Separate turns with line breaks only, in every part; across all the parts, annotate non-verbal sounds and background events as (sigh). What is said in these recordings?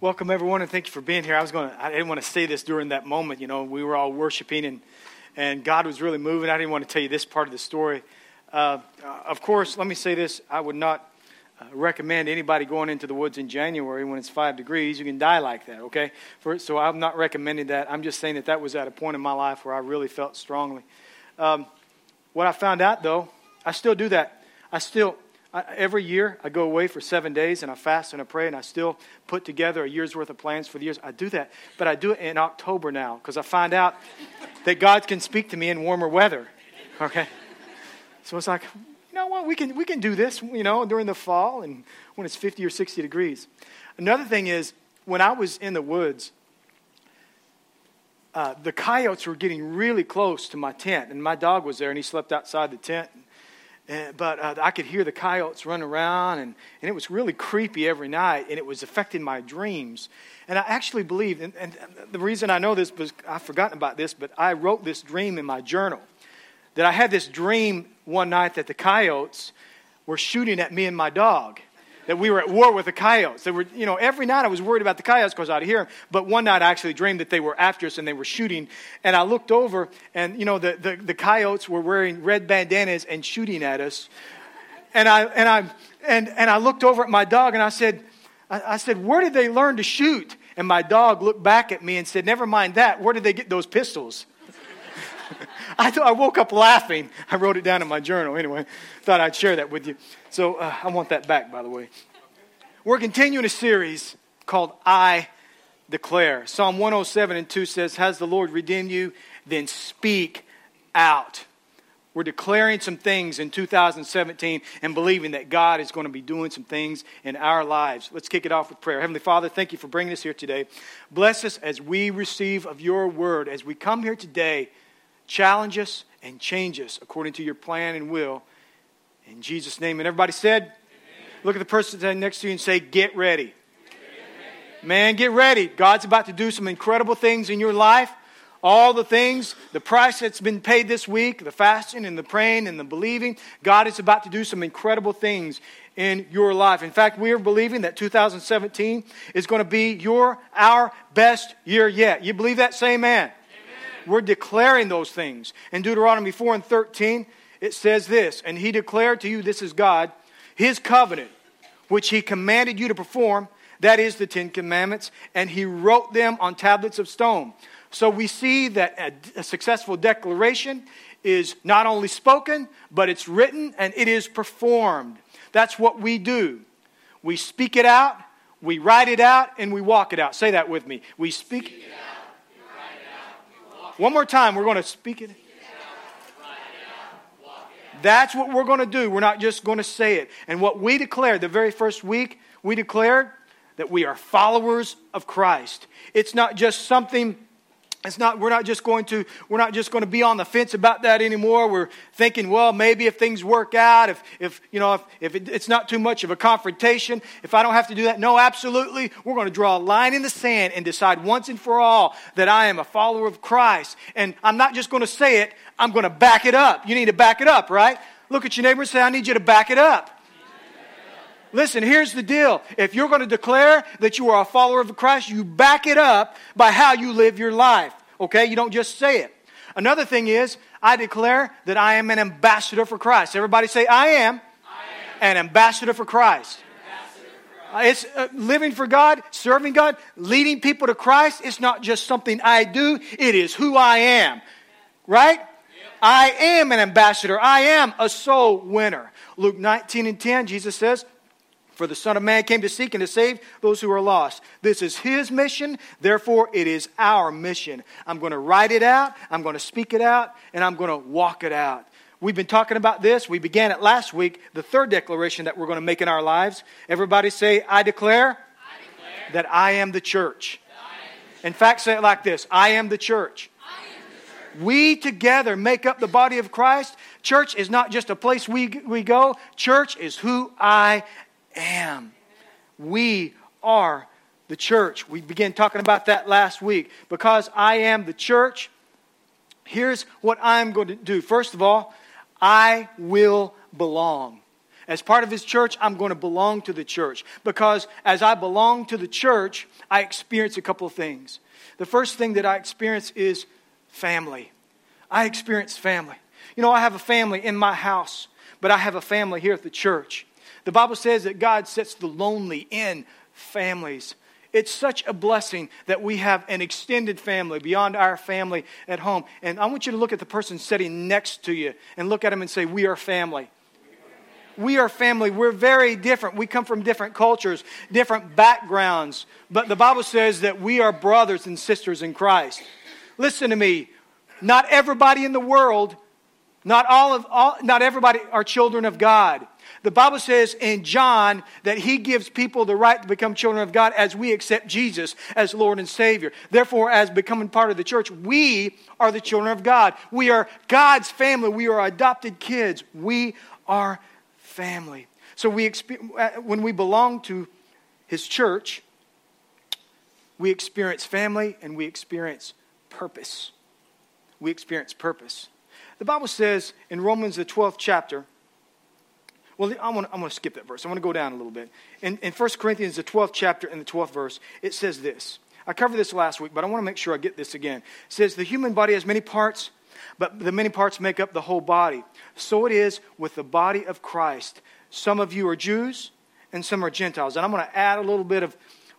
Welcome, everyone, and thank you for being here. I was going to, I didn't want to say this during that moment. You know, we were all worshiping and, and God was really moving. I didn't want to tell you this part of the story. Uh, of course, let me say this I would not uh, recommend anybody going into the woods in January when it's five degrees. You can die like that, okay? For, so I'm not recommending that. I'm just saying that that was at a point in my life where I really felt strongly. Um, what I found out, though, I still do that. I still, I, every year I go away for seven days and I fast and I pray and I still put together a year's worth of plans for the years. I do that, but I do it in October now because I find out that God can speak to me in warmer weather. Okay, so it's like, you know what, we can we can do this, you know, during the fall and when it's 50 or 60 degrees. Another thing is when I was in the woods. Uh, the coyotes were getting really close to my tent, and my dog was there, and he slept outside the tent. And, but uh, I could hear the coyotes run around, and, and it was really creepy every night, and it was affecting my dreams. And I actually believe, and, and the reason I know this was I've forgotten about this, but I wrote this dream in my journal. That I had this dream one night that the coyotes were shooting at me and my dog that we were at war with the coyotes. They were, you know, every night I was worried about the coyotes because I'd hear them. But one night I actually dreamed that they were after us and they were shooting. And I looked over, and, you know, the, the, the coyotes were wearing red bandanas and shooting at us. And I, and, I, and, and I looked over at my dog and I said, I, I said, where did they learn to shoot? And my dog looked back at me and said, never mind that. Where did they get those pistols? (laughs) I, th- I woke up laughing. I wrote it down in my journal anyway. Thought I'd share that with you. So uh, I want that back, by the way. We're continuing a series called I Declare. Psalm 107 and 2 says, Has the Lord redeemed you? Then speak out. We're declaring some things in 2017 and believing that God is going to be doing some things in our lives. Let's kick it off with prayer. Heavenly Father, thank you for bringing us here today. Bless us as we receive of your word. As we come here today, challenge us and change us according to your plan and will. In Jesus' name. And everybody said, Amen. look at the person next to you and say, Get ready. Man, get ready. God's about to do some incredible things in your life. All the things, the price that's been paid this week, the fasting and the praying and the believing, God is about to do some incredible things in your life. In fact, we are believing that 2017 is going to be your our best year yet. You believe that? Say amen. We're declaring those things. In Deuteronomy 4 and 13, it says this And he declared to you, this is God, his covenant, which he commanded you to perform. That is the Ten Commandments. And he wrote them on tablets of stone. So we see that a, successful declaration is not only spoken, but it's written and it is performed. That's what we do. We speak it out, we write it out, and we walk it out. Say that with me. We speak, speak it out one more time, we're going to speak it. That's what we're going to do. We're not just going to say it. And what we declared the very first week, we declared that we are followers of Christ. It's not just something it's not, we're not just going to, we're not just going to be on the fence about that anymore. We're thinking, well, maybe if things work out, if, if you know, if, if it, it's not too much of a confrontation, if I don't have to do that. No, absolutely. We're going to draw a line in the sand and decide once and for all that I am a follower of Christ. And I'm not just going to say it, I'm going to back it up. You need to back it up, right? Look at your neighbor and say, I need you to back it up. Listen, here's the deal. If you're going to declare that you are a follower of Christ, you back it up by how you live your life. Okay? You don't just say it. Another thing is, I declare that I am an ambassador for Christ. Everybody say, I am, I am. an ambassador for Christ. It's uh, living for God, serving God, leading people to Christ. It's not just something I do, it is who I am. Right? Yep. I am an ambassador. I am a soul winner. Luke 19 and 10, Jesus says, for the Son of Man came to seek and to save those who are lost. This is his mission, therefore, it is our mission. I'm going to write it out, I'm going to speak it out, and I'm going to walk it out. We've been talking about this. We began it last week, the third declaration that we're going to make in our lives. Everybody say, I declare, I declare that I am the church. In fact, say it like this I am the church. We together make up the body of Christ. Church is not just a place we, we go, church is who I am. We are the church. We began talking about that last week. Because I am the church, here's what I'm going to do. First of all, I will belong. As part of his church, I'm going to belong to the church because as I belong to the church, I experience a couple of things. The first thing that I experience is family. I experience family. You know, I have a family in my house, but I have a family here at the church. The Bible says that God sets the lonely in families. It's such a blessing that we have an extended family beyond our family at home. And I want you to look at the person sitting next to you and look at them and say, We are family. We are family. We're very different. We come from different cultures, different backgrounds. But the Bible says that we are brothers and sisters in Christ. Listen to me. Not everybody in the world, not all of all, not everybody are children of God. The Bible says in John that he gives people the right to become children of God as we accept Jesus as Lord and Savior. Therefore, as becoming part of the church, we are the children of God. We are God's family. We are adopted kids. We are family. So we uh, when we belong to his church, we experience family and we experience purpose. We experience purpose. The Bible says in Romans, the 12th chapter, well, I'm going to skip that verse. I'm going to go down a little bit. In, in 1 Corinthians, the 12th chapter and the 12th verse, it says this. I covered this last week, but I want to make sure I get this again. It says, The human body has many parts, but the many parts make up the whole body. So it is with the body of Christ. Some of you are Jews, and some are Gentiles. And I'm going to add a little bit of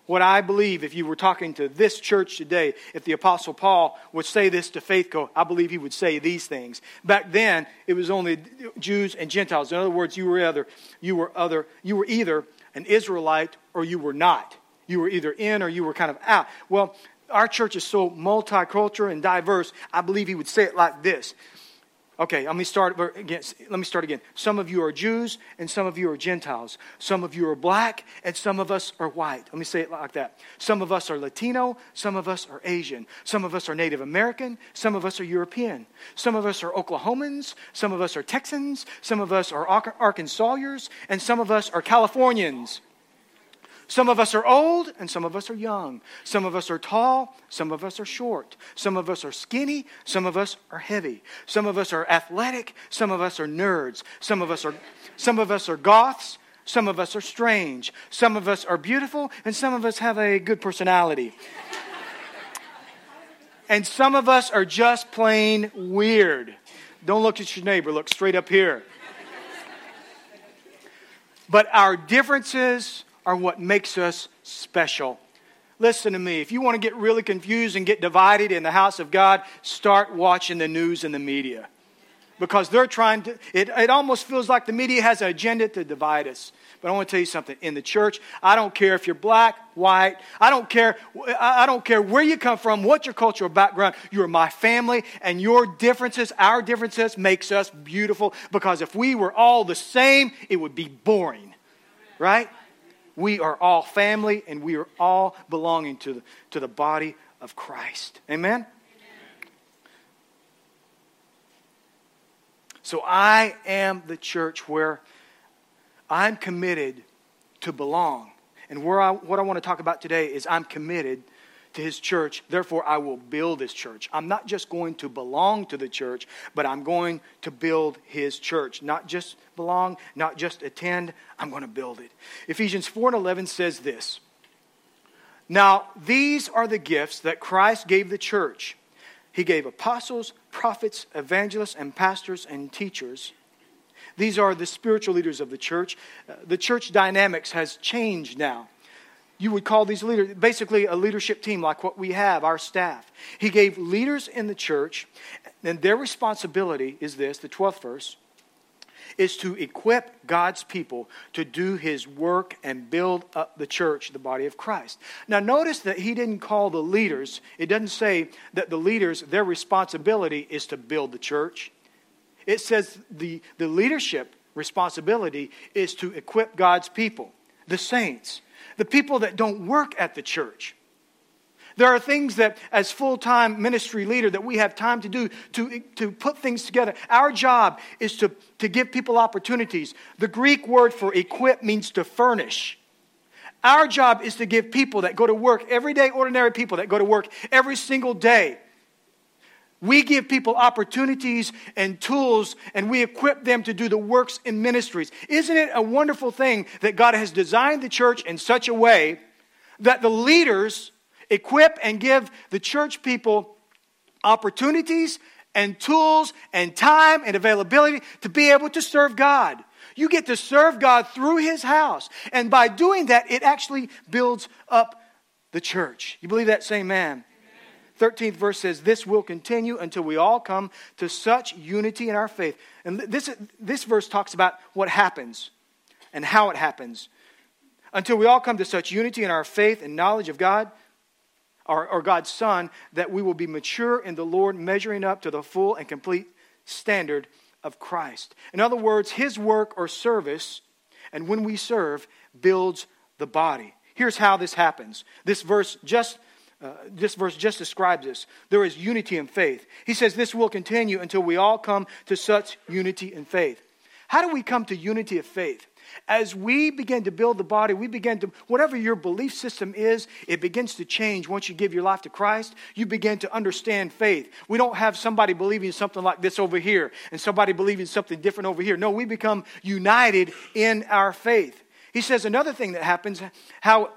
what I believe, if you were talking to this church today, if the Apostle Paul would say this to Faithco, I believe he would say these things. Back then, it was only Jews and Gentiles. In other words, you were either, you were other, you were either an Israelite or you were not. You were either in or you were kind of out. Well, our church is so multicultural and diverse, I believe he would say it like this Okay, let me start again. Let me start again. Some of you are Jews and some of you are Gentiles. Some of you are black and some of us are white. Let me say it like that. Some of us are Latino, some of us are Asian. Some of us are Native American, some of us are European. Some of us are Oklahomans, some of us are Texans, some of us are Arkansasians, and some of us are Californians. Some of us are old and some of us are young. Some of us are tall, some of us are short. Some of us are skinny, some of us are heavy. Some of us are athletic, some of us are nerds. Some of us are some of us are goths, some of us are strange. Some of us are beautiful and some of us have a good personality. and some of us are just plain weird. Don't look at your neighbor, look straight up here. But our differences are what makes us special. Listen to me. If you want to get really confused and get divided in the house of God, start watching the news and the media. Because they're trying to, it, it almost feels like the media has an agenda to divide us. But I want to tell you something. In the church, I don't care if you're black, white, I don't care, I don't care where you come from, what your cultural background. You're my family, and your differences, our differences, makes us beautiful. Because if we were all the same, it would be boring. Right? We are all family and we are all belonging to the, to the body of Christ. Amen? Amen? So I am the church where I'm committed to belong. And where I, what I want to talk about today is I'm committed to his church, therefore I will build his church. I'm not just going to belong to the church, but I'm going to build his church. Not just belong, not just attend, I'm going to build it. Ephesians 4 and 11 says this Now, these are the gifts that Christ gave the church. He gave apostles, prophets, evangelists, and pastors and teachers. These are the spiritual leaders of the church. Uh, the church dynamics has changed now you would call these leaders basically a leadership team like what we have, our staff. He gave leaders in the church, and their responsibility is this the 12th verse is to equip God's people to do his work and build up the church, the body of Christ. Now, notice that he didn't call the leaders, it doesn't say that the leaders, their responsibility is to build the church. It says the, the leadership responsibility is to equip God's people, the saints the people that don't work at the church. There are things that, as full time ministry leader, that we have time to do to, to put things together. Our job is to, to give people opportunities. The Greek word for equip means to furnish. Our job is to give people that go to work, everyday, ordinary people that go to work every single day, We give people opportunities and tools, and we equip them to do the works in ministries. Isn't it a wonderful thing that God has designed the church in such a way that the leaders equip and give the church people opportunities and tools and time and availability to be able to serve God? You get to serve God through His house. And by doing that, it actually builds up the church. You believe that? Say amen. 13th verse says, This will continue until we all come to such unity in our faith. And this, this verse talks about what happens and how it happens. Until we all come to such unity in our faith and knowledge of God, or, or God's Son, that we will be mature in the Lord, measuring up to the full and complete standard of Christ. In other words, His work or service, and when we serve, builds the body. Here's how this happens. This verse just uh, this verse just describes this. There is unity in faith. He says this will continue until we all come to such unity in faith. How do we come to unity of faith? As we begin to build the body, we begin to, whatever your belief system is, it begins to change once you give your life to Christ. You begin to understand faith. We don't have somebody believing something like this over here and somebody believing something different over here. No, we become united in our faith. He says another thing that happens, how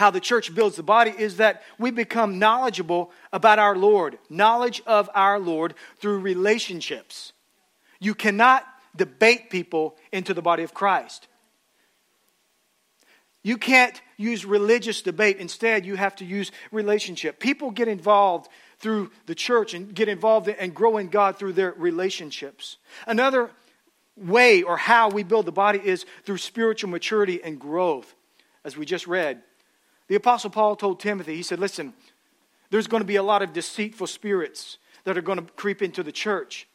how the church builds the body is that we become knowledgeable about our Lord, knowledge of our Lord through relationships. You cannot debate people into the body of Christ. You can't use religious debate. Instead, you have to use relationship. People get involved through the church and get involved and grow in God through their relationships. Another way or how we build the body is through spiritual maturity and growth, as we just read. The Apostle Paul told Timothy, he said, Listen, there's going to be a lot of deceitful spirits that are going to creep into the church.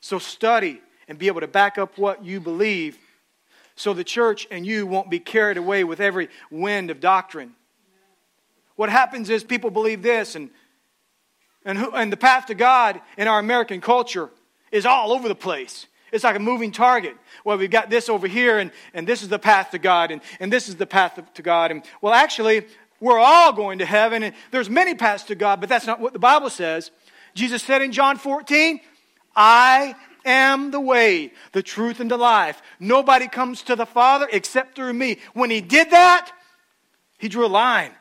So study and be able to back up what you believe so the church and you won't be carried away with every wind of doctrine. What happens is people believe this, and, and, who, and the path to God in our American culture is all over the place. It's like a moving target. Well, we've got this over here, and, and this is the path to God, and, and this is the path to God. And well, actually, we're all going to heaven, and there's many paths to God, but that's not what the Bible says. Jesus said in John 14, I am the way, the truth, and the life. Nobody comes to the Father except through me. When he did that, he drew a line.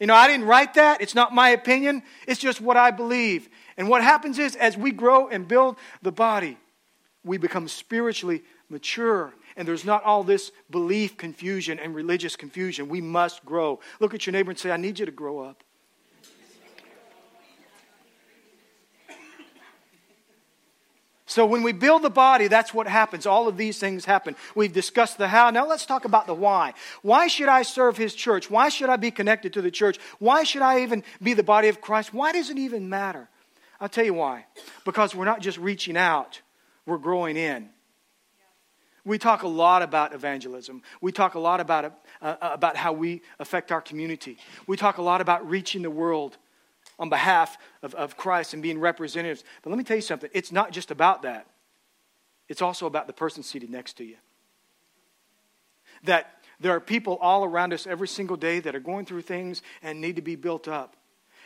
You know, I didn't write that. It's not my opinion. It's just what I believe. And what happens is, as we grow and build the body, we become spiritually mature and there's not all this belief confusion and religious confusion. We must grow. Look at your neighbor and say, I need you to grow up. So, when we build the body, that's what happens. All of these things happen. We've discussed the how. Now, let's talk about the why. Why should I serve His church? Why should I be connected to the church? Why should I even be the body of Christ? Why does it even matter? I'll tell you why. Because we're not just reaching out, we're growing in. We talk a lot about evangelism. We talk a lot about, uh, uh, about how we affect our community. We talk a lot about reaching the world on behalf of, of Christ and being representatives. But let me tell you something it's not just about that, it's also about the person seated next to you. That there are people all around us every single day that are going through things and need to be built up.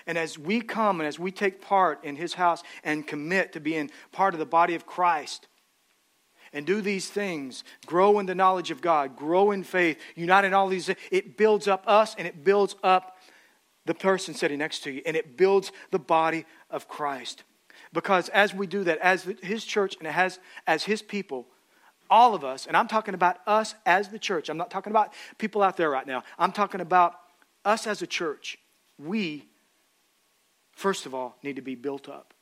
And as we come and as we take part in his house and commit to being part of the body of Christ, and do these things, grow in the knowledge of God, grow in faith, unite in all these, it builds up us and it builds up the person sitting next to you, and it builds the body of Christ. Because as we do that, as his church and as, as his people, all of us, and I'm talking about us as the church, I'm not talking about people out there right now, I'm talking about us as a church. We first of all, need to be built up.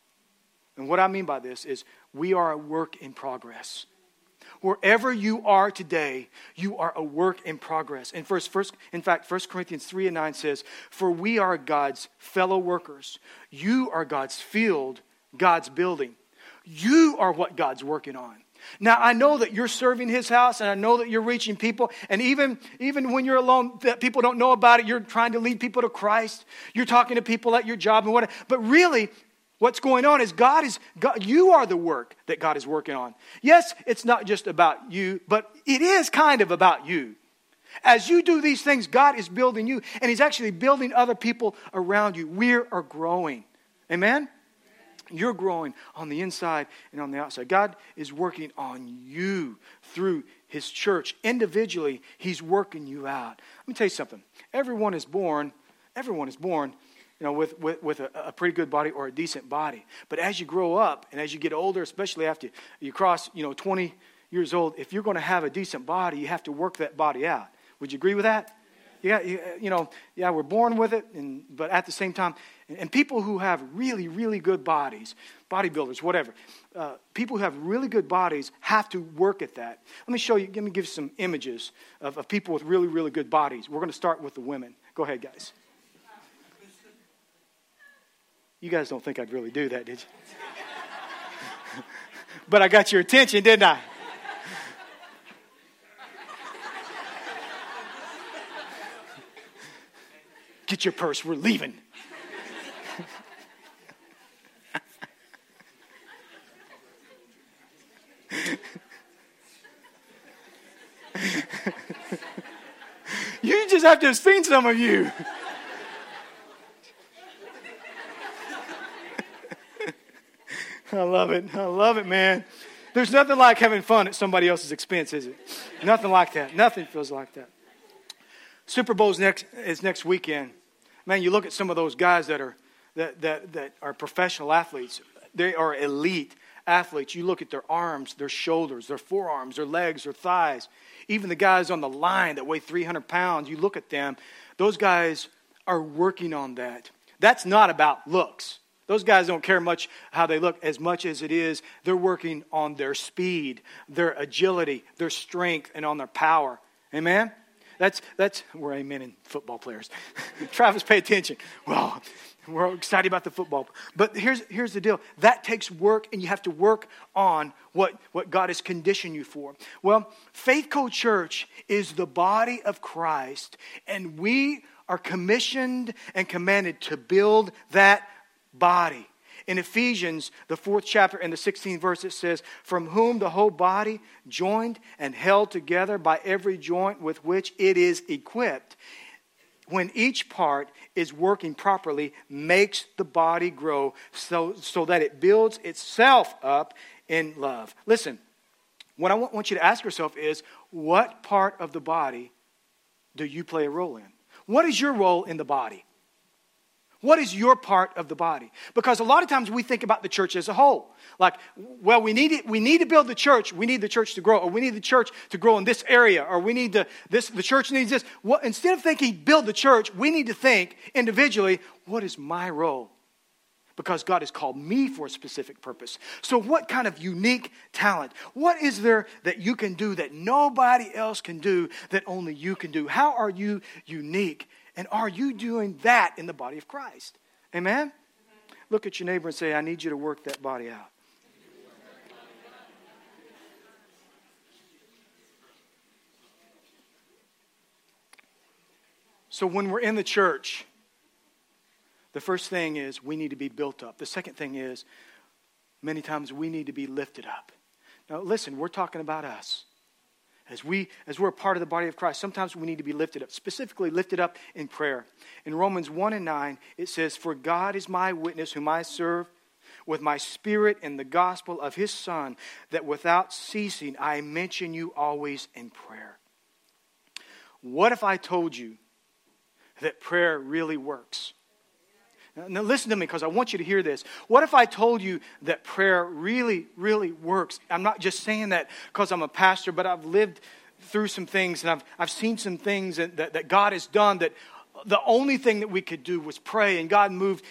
And what I mean by this is we are a work in progress. Wherever you are today, you are a work in progress. And first, first, in fact, 1 Corinthians 3 and 9 says, For we are God's fellow workers. You are God's field, God's building. You are what God's working on. Now, I know that you're serving his house and I know that you're reaching people. And even, even when you're alone, that people don't know about it, you're trying to lead people to Christ. You're talking to people at your job and whatever. But really, what's going on is God is, God, you are the work that God is working on. Yes, it's not just about you, but it is kind of about you. As you do these things, God is building you, and He's actually building other people around you. We are growing. Amen? You're growing on the inside and on the outside. God is working on you through His church. Individually, He's working you out. Let me tell you something. Everyone is born, everyone is born, you know, with, with, with a, a pretty good body or a decent body. But as you grow up and as you get older, especially after you cross, you know, 20 years old, if you're going to have a decent body, you have to work that body out. Would you agree with that? Yeah, you, you know, yeah, we're born with it, and, but at the same time, and, and people who have really, really good bodies, bodybuilders, whatever, uh, people who have really good bodies have to work at that. Let me show you, let me give you some images of, of people with really, really good bodies. We're going to start with the women. Go ahead, guys. You guys don't think I'd really do that, did you? (laughs) but I got your attention, didn't I? Get your purse, we're leaving. (laughs) you just have to have seen some of you. (laughs) I love it. I love it, man. There's nothing like having fun at somebody else's expense, is it? Nothing like that. Nothing feels like that. Super Bowl's next is next weekend. Man, you look at some of those guys that are that, that, that are professional athletes. They are elite athletes. You look at their arms, their shoulders, their forearms, their legs, their thighs. Even the guys on the line that weigh 300 pounds, you look at them, those guys are working on that. That's not about looks. Those guys don't care much how they look as much as it is they're working on their speed, their agility, their strength, and on their power. Amen? That's, that's we're amen in football players. (laughs) Travis, pay attention. Well, we're excited about the football. But here's, here's the deal that takes work, and you have to work on what, what God has conditioned you for. Well, Faith Co Church is the body of Christ, and we are commissioned and commanded to build that body. In Ephesians, the fourth chapter and the 16th verse, it says, From whom the whole body, joined and held together by every joint with which it is equipped, when each part is working properly, makes the body grow so, so that it builds itself up in love. Listen, what I want you to ask yourself is what part of the body do you play a role in? What is your role in the body? What is your part of the body? Because a lot of times we think about the church as a whole. Like, well, we need, it, we need to build the church. We need the church to grow. Or we need the church to grow in this area. Or we need to, this, the church needs this. Well, instead of thinking build the church, we need to think individually, what is my role? Because God has called me for a specific purpose. So, what kind of unique talent? What is there that you can do that nobody else can do that only you can do? How are you unique? And are you doing that in the body of Christ? Amen? Look at your neighbor and say, I need you to work that body out. So when we're in the church, the first thing is we need to be built up. The second thing is many times we need to be lifted up. Now, listen, we're talking about us as we as we're a part of the body of Christ, sometimes we need to be lifted up, specifically lifted up in prayer. In Romans 1 and 9, it says, For God is my witness, whom I serve with my spirit in the gospel of his Son, that without ceasing I mention you always in prayer. What if I told you that prayer really works? Now, listen to me because I want you to hear this. What if I told you that prayer really, really works? I'm not just saying that because I'm a pastor, but I've lived through some things and I've, I've seen some things that, that, that God has done that the only thing that we could do was pray, and God moved,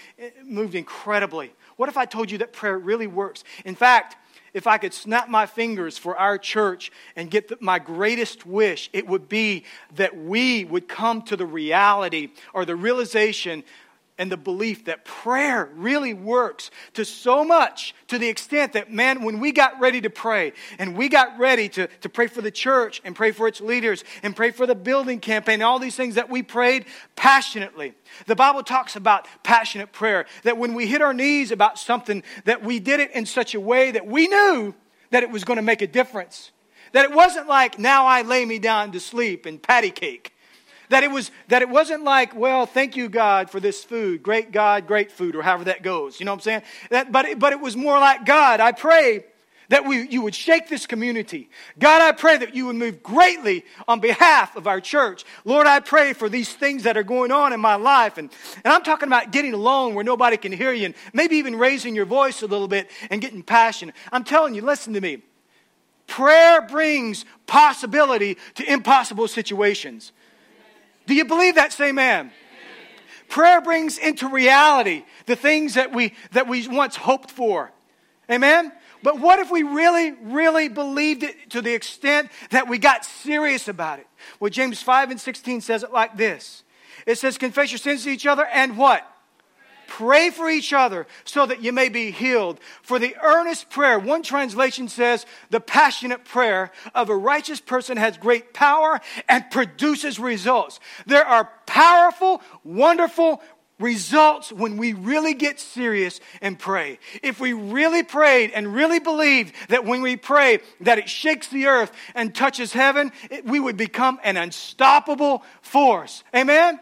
moved incredibly. What if I told you that prayer really works? In fact, if I could snap my fingers for our church and get the, my greatest wish, it would be that we would come to the reality or the realization and the belief that prayer really works to so much to the extent that, man, when we got ready to pray and we got ready to, to pray for the church and pray for its leaders and pray for the building campaign, all these things that we prayed passionately. The Bible talks about passionate prayer, that when we hit our knees about something, that we did it in such a way that we knew that it was going to make a difference. That it wasn't like, now I lay me down to sleep and patty cake that it was that it wasn't like well thank you god for this food great god great food or however that goes you know what i'm saying that, but, it, but it was more like god i pray that we, you would shake this community. God, I pray that you would move greatly on behalf of our church. Lord, I pray for these things that are going on in my life. And, and I'm talking about getting alone where nobody can hear you and maybe even raising your voice a little bit and getting passionate. I'm telling you, listen to me. Prayer brings possibility to impossible situations. Do you believe that? Say amen. Prayer brings into reality the things that we, that we once hoped for. Amen? But what if we really, really believed it to the extent that we got serious about it? Well, James 5 and 16 says it like this it says, Confess your sins to each other and what? Pray for each other so that you may be healed. For the earnest prayer, one translation says, the passionate prayer of a righteous person has great power and produces results. There are powerful, wonderful results when we really get serious and pray. If we really prayed and really believed that when we pray that it shakes the earth and touches heaven, it, we would become an unstoppable force. Amen?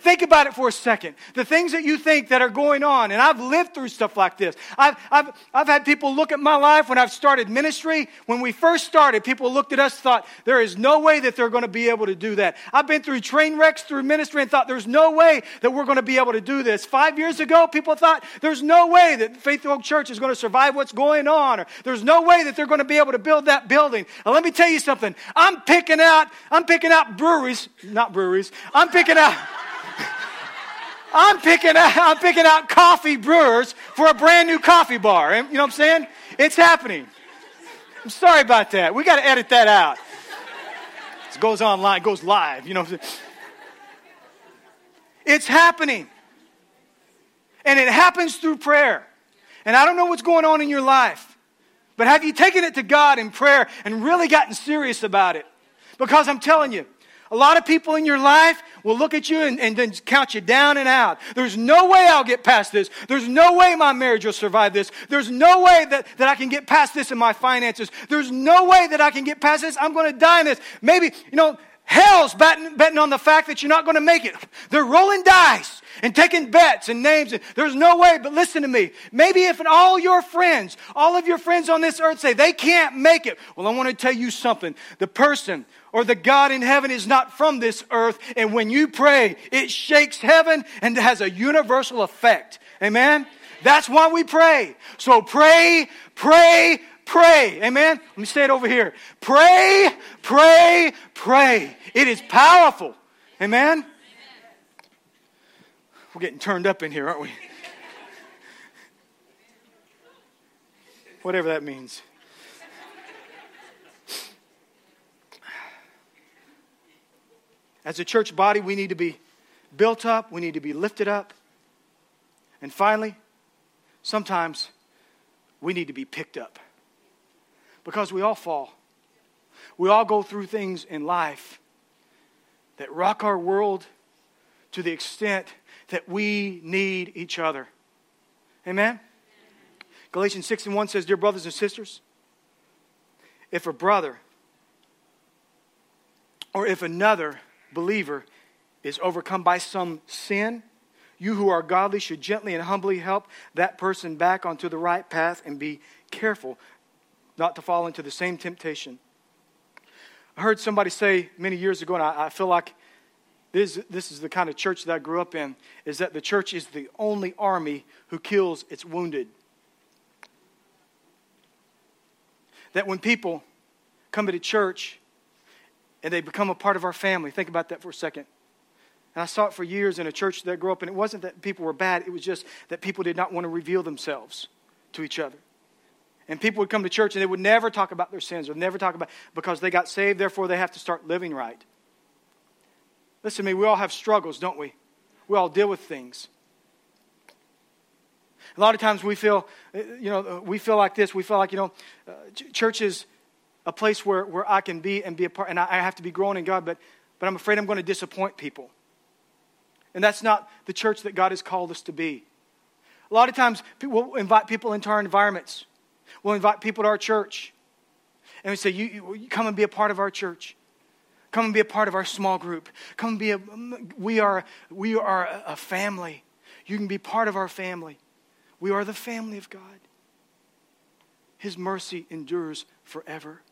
Think about it for a second. The things that you think that are going on, and I've lived through stuff like this. I've, I've, I've had people look at my life when I've started ministry. When we first started, people looked at us thought, there is no way that they're going to be able to do that. I've been through train wrecks through ministry and thought, there's no way that we're going to be able to do this. Five years ago, people thought, there's no way that Faith Co Church is going to survive what's going on, or there's no way that they're going to be able to build that building. Now, let me tell you something. I'm picking out, I'm picking out breweries, not breweries. I'm picking out. I'm picking out, (laughs) I'm picking out coffee brewers for a brand new coffee bar. You know what I'm saying? It's happening. I'm sorry about that. We got to edit that out. It goes online, it goes live. You know. It's happening. And it happens through prayer. And I don't know what's going on in your life, but have you taken it to God in prayer and really gotten serious about it? Because I'm telling you, a lot of people in your life will look at you and, and, then count you down and out. There's no way I'll get past this. There's no way my marriage will survive this. There's no way that, that I can get past this in my finances. There's no way that I can get past this. I'm going to die in this. Maybe, you know, hell's betting, betting on the fact that you're not going to make it. They're rolling dice and taking bets and names. And There's no way, but listen to me. Maybe if all your friends, all of your friends on this earth say they can't make it, well, I want to tell you something. The person or the God in heaven is not from this earth. And when you pray, it shakes heaven and has a universal effect. Amen? That's why we pray. So pray, pray, pray. Amen? Let me say it over here. Pray, pray, pray. It is powerful. Amen? We're getting turned up in here, aren't we? (laughs) Whatever that means. As a church body, we need to be built up, we need to be lifted up. And finally, sometimes we need to be picked up because we all fall. We all go through things in life that rock our world to the extent that we need each other. Amen? Galatians 6 and 1 says, Dear brothers and sisters, if a brother or if another believer is overcome by some sin, you who are godly should gently and humbly help that person back onto the right path and be careful not to fall into the same temptation. I heard somebody say many years ago, and I, I feel like this, this is the kind of church that I grew up in, is that the church is the only army who kills its wounded. That when people come to church and they become a part of our family. Think about that for a second. And I saw it for years in a church that I grew up in. It wasn't that people were bad, it was just that people did not want to reveal themselves to each other. And people would come to church and they would never talk about their sins or never talk about because they got saved, therefore they have to start living right. Listen to me, we all have struggles, don't we? We all deal with things. A lot of times we feel, you know, we feel like this. We feel like, you know, uh, churches a place where, where I can be and be a part, and I, I have to be growing in God, but, but I'm afraid I'm going to disappoint people. And that's not the church that God has called us to be. A lot of times, we'll invite people into our environments. We'll invite people to our church. And we say, you, you, come and be a part of our church. Come and be a part of our small group. Come and be a, we are, we are a family. You can be part of our family. We are the family of God. His mercy endures forever.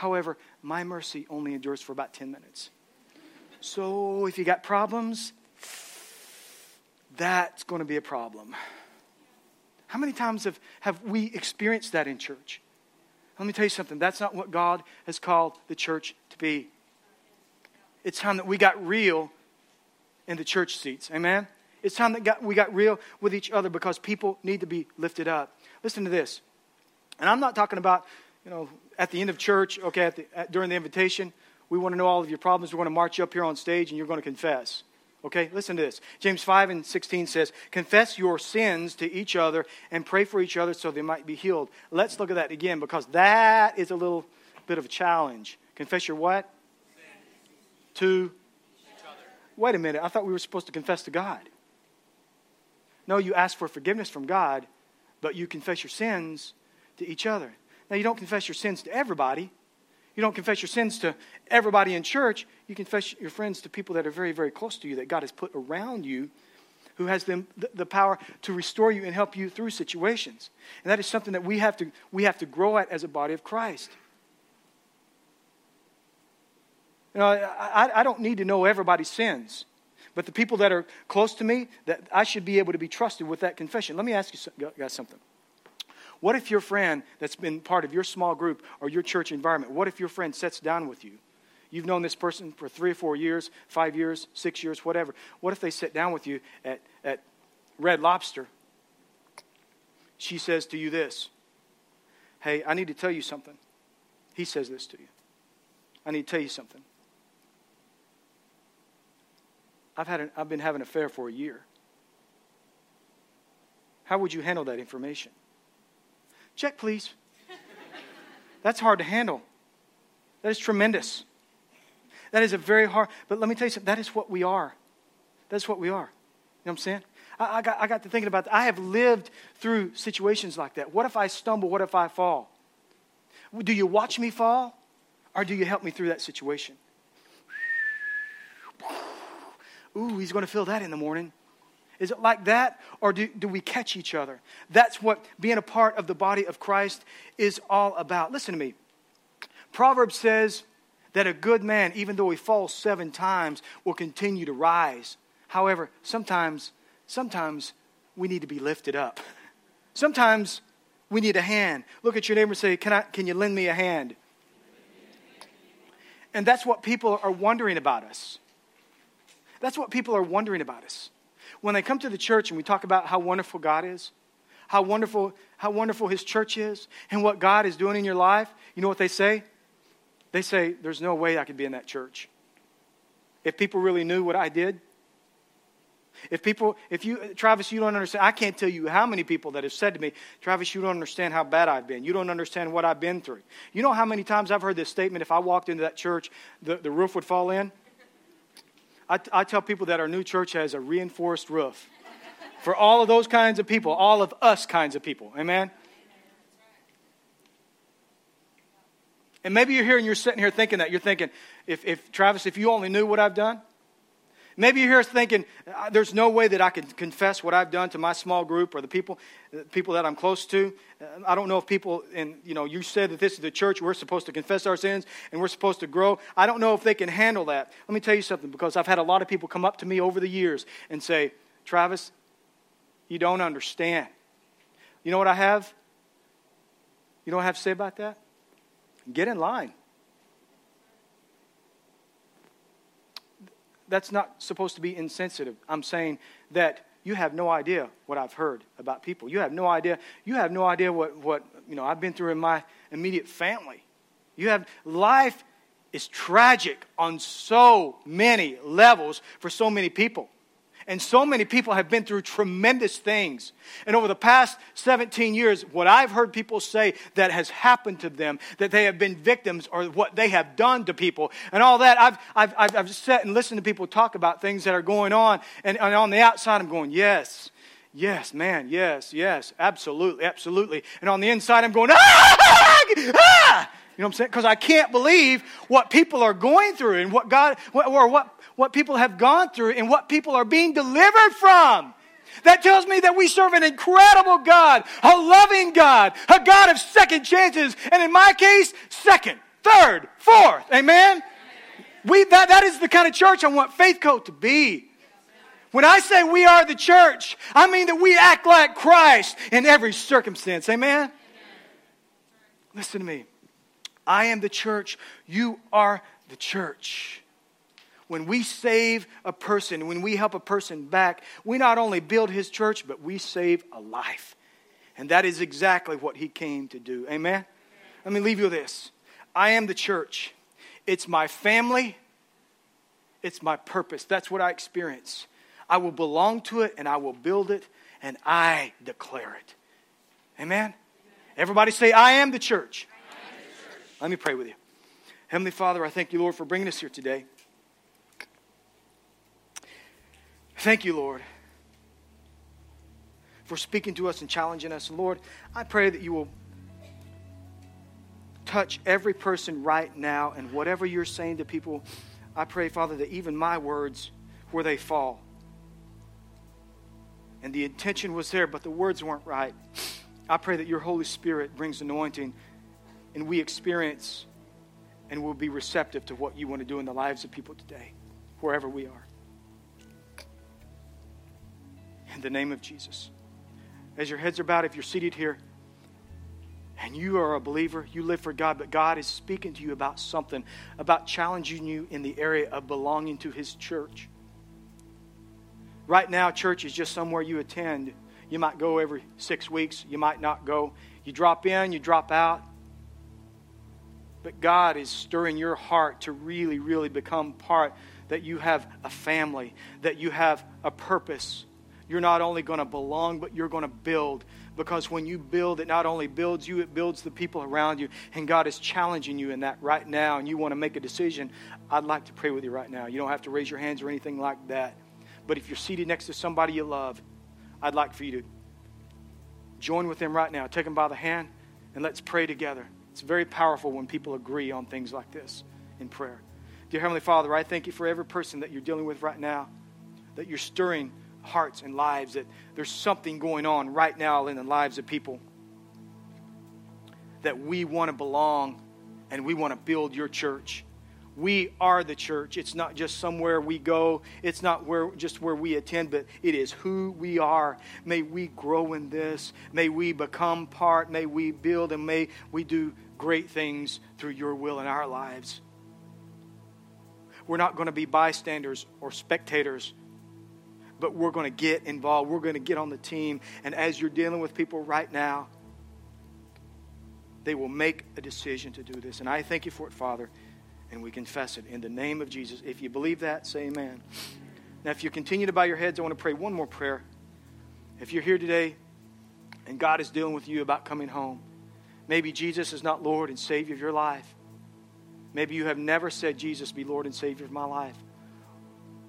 However, my mercy only endures for about 10 minutes. So if you got problems, that's going to be a problem. How many times have, have we experienced that in church? Let me tell you something. That's not what God has called the church to be. It's time that we got real in the church seats. Amen? It's time that got, we got real with each other because people need to be lifted up. Listen to this. And I'm not talking about, you know, at the end of church, okay, at the, at, during the invitation, we want to know all of your problems. We're going to march you up here on stage and you're going to confess. Okay, listen to this. James 5 and 16 says, Confess your sins to each other and pray for each other so they might be healed. Let's look at that again because that is a little bit of a challenge. Confess your what? to each other. Wait a minute. I thought we were supposed to confess to God. No, you ask for forgiveness from God, but you confess your sins to each other. Now, you don't confess your sins to everybody. You don't confess your sins to everybody in church. You confess your friends to people that are very, very close to you, that God has put around you, who has the, the power to restore you and help you through situations. And that is something that we have to, we have to grow at as a body of Christ. You know, I, I don't need to know everybody's sins. But the people that are close to me, that I should be able to be trusted with that confession. Let me ask you guys something. What if your friend that's been part of your small group or your church environment, what if your friend sits down with you? You've known this person for three or four years, five years, six years, whatever. What if they sit down with you at, at Red Lobster? She says to you this Hey, I need to tell you something. He says this to you. I need to tell you something. I've, had an, I've been having an affair for a year. How would you handle that information? Check, please. That's hard to handle. That is tremendous. That is a very hard, but let me tell you something. That is what we are. That's what we are. You know what I'm saying? I, I, got, I got to thinking about that. I have lived through situations like that. What if I stumble? What if I fall? Do you watch me fall? Or do you help me through that situation? Ooh, he's going to feel that in the morning. Is it like that? Or do, do we catch each other? That's what being a part of the body of Christ is all about. Listen to me. Proverbs says that a good man, even though he falls seven times, will continue to rise. However, sometimes, sometimes we need to be lifted up. Sometimes we need a hand. Look at your neighbor and say, Can, I, can you lend me a hand? And that's what people are wondering about us. That's what people are wondering about us. When they come to the church and we talk about how wonderful God is, how wonderful, how wonderful His church is, and what God is doing in your life, you know what they say? They say, There's no way I could be in that church. If people really knew what I did, if people, if you, Travis, you don't understand, I can't tell you how many people that have said to me, Travis, you don't understand how bad I've been. You don't understand what I've been through. You know how many times I've heard this statement if I walked into that church, the, the roof would fall in? I, I tell people that our new church has a reinforced roof for all of those kinds of people, all of us kinds of people. Amen? And maybe you're here and you're sitting here thinking that. You're thinking, if, if Travis, if you only knew what I've done, Maybe you're here thinking, uh, there's no way that I can confess what I've done to my small group or the people, the people that I'm close to. Uh, I don't know if people, and you know, you said that this is the church, we're supposed to confess our sins and we're supposed to grow. I don't know if they can handle that. Let me tell you something, because I've had a lot of people come up to me over the years and say, Travis, you don't understand. You know what I have? You know what I have to say about that? Get in line. That's not supposed to be insensitive. I'm saying that you have no idea what I've heard about people. You have no idea. You have no idea what, what you know I've been through in my immediate family. You have life is tragic on so many levels for so many people. And so many people have been through tremendous things. And over the past 17 years, what I've heard people say that has happened to them, that they have been victims or what they have done to people, and all that, I've, I've, I've, I've sat and listened to people talk about things that are going on. And, and on the outside, I'm going, yes, yes, man, yes, yes, absolutely, absolutely. And on the inside, I'm going, ah! ah! You know what I'm saying? Because I can't believe what people are going through and what God, or what, what people have gone through and what people are being delivered from. That tells me that we serve an incredible God, a loving God, a God of second chances, and in my case, second, third, fourth. Amen? We, that, that is the kind of church I want Faith Co to be. When I say we are the church, I mean that we act like Christ in every circumstance. Amen? Listen to me. I am the church. You are the church. When we save a person, when we help a person back, we not only build his church, but we save a life. And that is exactly what he came to do. Amen? Let me leave you with this I am the church. It's my family, it's my purpose. That's what I experience. I will belong to it and I will build it and I declare it. Amen? Everybody say, I am the church. Let me pray with you. Heavenly Father, I thank you, Lord, for bringing us here today. Thank you, Lord, for speaking to us and challenging us. And Lord, I pray that you will touch every person right now and whatever you're saying to people. I pray, Father, that even my words, where they fall, and the intention was there, but the words weren't right. I pray that your Holy Spirit brings anointing and we experience and will be receptive to what you want to do in the lives of people today, wherever we are. In the name of Jesus. As your heads are bowed, if you're seated here and you are a believer, you live for God, but God is speaking to you about something, about challenging you in the area of belonging to His church. Right now, church is just somewhere you attend. You might go every six weeks, you might not go. You drop in, you drop out. But God is stirring your heart to really, really become part that you have a family, that you have a purpose. You're not only going to belong, but you're going to build. Because when you build, it not only builds you, it builds the people around you. And God is challenging you in that right now, and you want to make a decision. I'd like to pray with you right now. You don't have to raise your hands or anything like that. But if you're seated next to somebody you love, I'd like for you to join with them right now. Take them by the hand and let's pray together. It's very powerful when people agree on things like this in prayer. Dear Heavenly Father, I thank you for every person that you're dealing with right now, that you're stirring hearts and lives, that there's something going on right now in the lives of people, that we want to belong and we want to build your church we are the church. It's not just somewhere we go, it's not where, just where we attend, but it is who we are. May we grow in this. May we become part. May we build, and may we do great things through your will in our lives. We're not going to be bystanders or spectators, but we're going to get involved. We're going to get on the team. And as you're dealing with people right now, they will make a decision to do this. And I thank you for it, Father and we confess it in the name of Jesus. If you believe that, say amen. Now, if you continue to bow your heads, I want to pray one more prayer. If you're here today and God is dealing with you about coming home, maybe Jesus is not Lord and Savior of your life. Maybe you have never said, Jesus, be Lord and Savior of my life.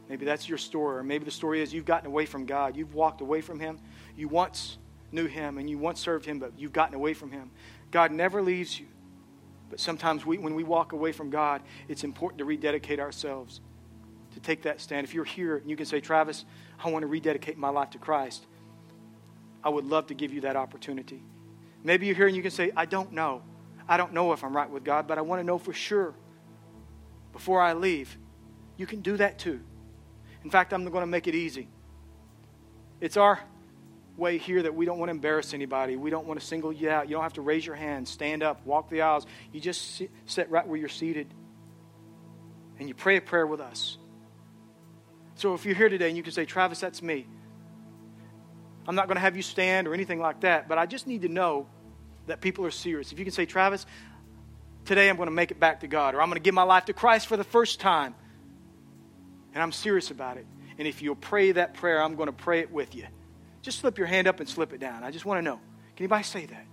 Maybe that's your story. Or maybe the story is you've gotten away from God. You've walked away from Him. You once knew Him and you once served Him, but you've gotten away from Him. God never leaves you. But sometimes we, when we walk away from God, it's important to rededicate ourselves, to take that stand. If you're here and you can say, Travis, I want to rededicate my life to Christ, I would love to give you that opportunity. Maybe you're here and you can say, I don't know. I don't know if I'm right with God, but I want to know for sure before I leave. You can do that too. In fact, I'm going to make it easy. It's our way here that we don't want to embarrass anybody. We don't want to single you out. You don't have to raise your hand, stand up, walk the aisles. You just sit, right where you're seated and you pray a prayer with us. So if you're here today and you can say, Travis, that's me. I'm not going to have you stand or anything like that, but I just need to know that people are serious. If you can say, Travis, today I'm going to make it back to God, or I'm going to give my life to Christ for the first time, and I'm serious about it. And if you'll pray that prayer, I'm going to pray it with you. Just slip your hand up and slip it down. I just want to know. Can anybody say that?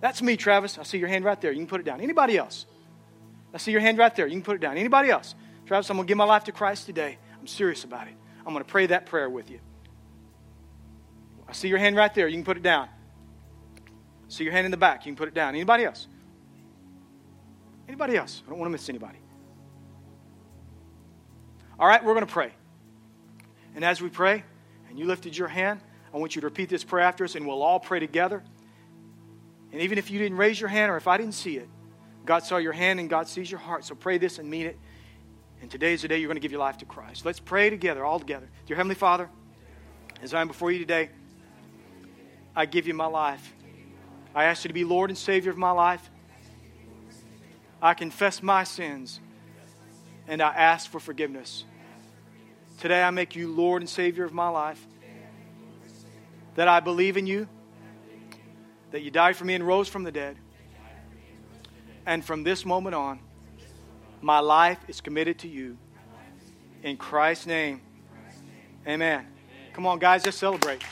That's me, Travis. I see your hand right there. You can put it down. Anybody else? I see your hand right there. You can put it down. Anybody else? Travis, I'm going to give my life to Christ today. I'm serious about it. I'm going to pray that prayer with you. I see your hand right there. You can put it down. I see your hand in the back. You can put it down. Anybody else? Anybody else? I don't want to miss anybody. All right, we're going to pray. And as we pray, and you lifted your hand, I want you to repeat this prayer after us, and we'll all pray together. And even if you didn't raise your hand or if I didn't see it, God saw your hand and God sees your heart. So pray this and mean it. And today is the day you're going to give your life to Christ. Let's pray together, all together. Dear Heavenly Father, as I am before you today, I give you my life. I ask you to be Lord and Savior of my life. I confess my sins and I ask for forgiveness. Today I make you Lord and Savior of my life. That I believe in you, that you died for me and rose from the dead. And from this moment on, my life is committed to you. In Christ's name, amen. Come on, guys, let's celebrate.